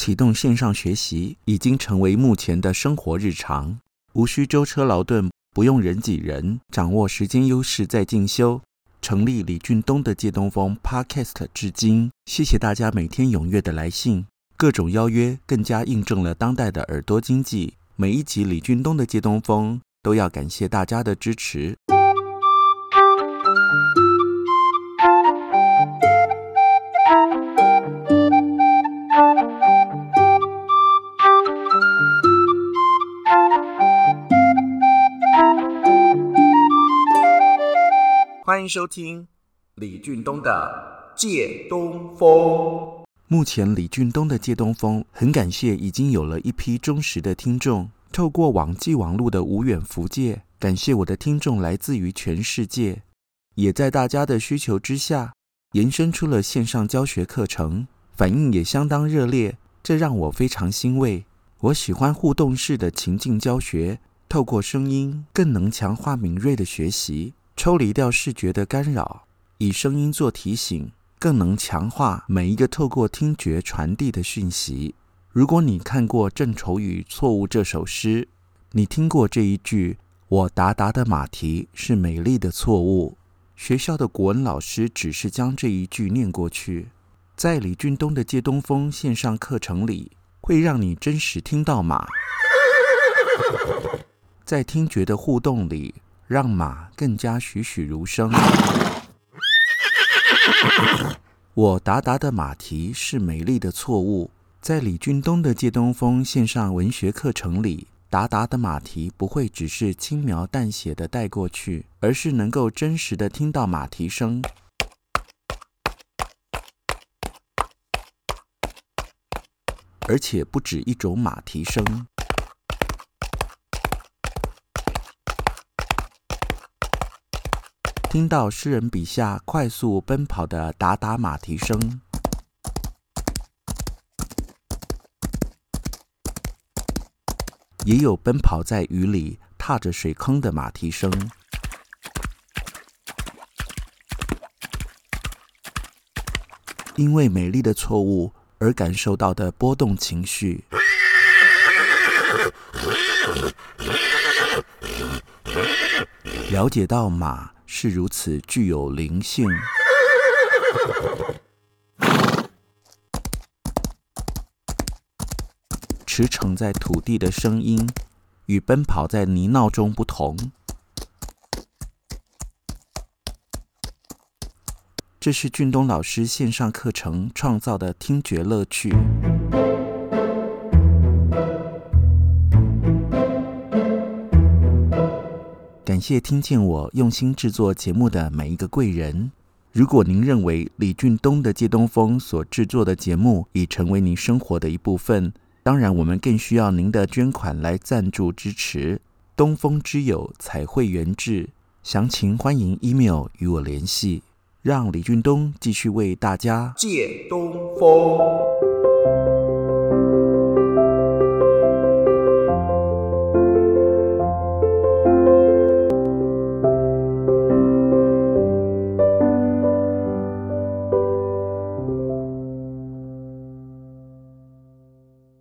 启动线上学习已经成为目前的生活日常，无需舟车劳顿，不用人挤人，掌握时间优势在进修。成立李俊东的借东风 Podcast 至今，谢谢大家每天踊跃的来信，各种邀约更加印证了当代的耳朵经济。每一集李俊东的借东风都要感谢大家的支持。欢迎收听李俊东的借东风。目前李俊东的借东风，很感谢已经有了一批忠实的听众。透过网际网路的无远弗届，感谢我的听众来自于全世界，也在大家的需求之下，延伸出了线上教学课程，反应也相当热烈，这让我非常欣慰。我喜欢互动式的情境教学，透过声音更能强化敏锐的学习。抽离掉视觉的干扰，以声音做提醒，更能强化每一个透过听觉传递的讯息。如果你看过正愁与《错误》这首诗，你听过这一句“我达达的马蹄是美丽的错误”，学校的国文老师只是将这一句念过去。在李俊东的借东风线上课程里，会让你真实听到马，在听觉的互动里。让马更加栩栩如生。我达达的马蹄是美丽的错误。在李俊东的借东风线上文学课程里，达达的马蹄不会只是轻描淡写的带过去，而是能够真实的听到马蹄声，而且不止一种马蹄声。听到诗人笔下快速奔跑的达达马蹄声，也有奔跑在雨里踏着水坑的马蹄声，因为美丽的错误而感受到的波动情绪，了解到马。是如此具有灵性，驰骋在土地的声音与奔跑在泥淖中不同。这是俊东老师线上课程创造的听觉乐趣。感谢听见我用心制作节目的每一个贵人。如果您认为李俊东的借东风所制作的节目已成为您生活的一部分，当然我们更需要您的捐款来赞助支持。东风之友彩绘园志，详情欢迎 email 与我联系。让李俊东继续为大家借东风。